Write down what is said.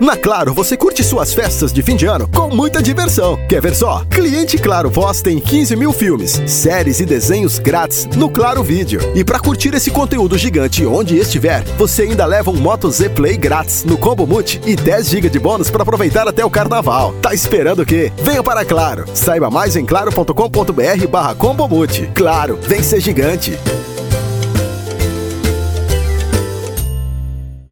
Na Claro, você curte suas festas de fim de ano com muita diversão. Quer ver só? Cliente Claro Voz tem 15 mil filmes, séries e desenhos grátis no Claro Vídeo. E para curtir esse conteúdo gigante onde estiver, você ainda leva um Moto Z Play grátis no Combo Multi e 10 GB de bônus para aproveitar até o carnaval. Tá esperando o quê? Venha para Claro. Saiba mais em claro.com.br barra Combo Multi. Claro, vem ser gigante.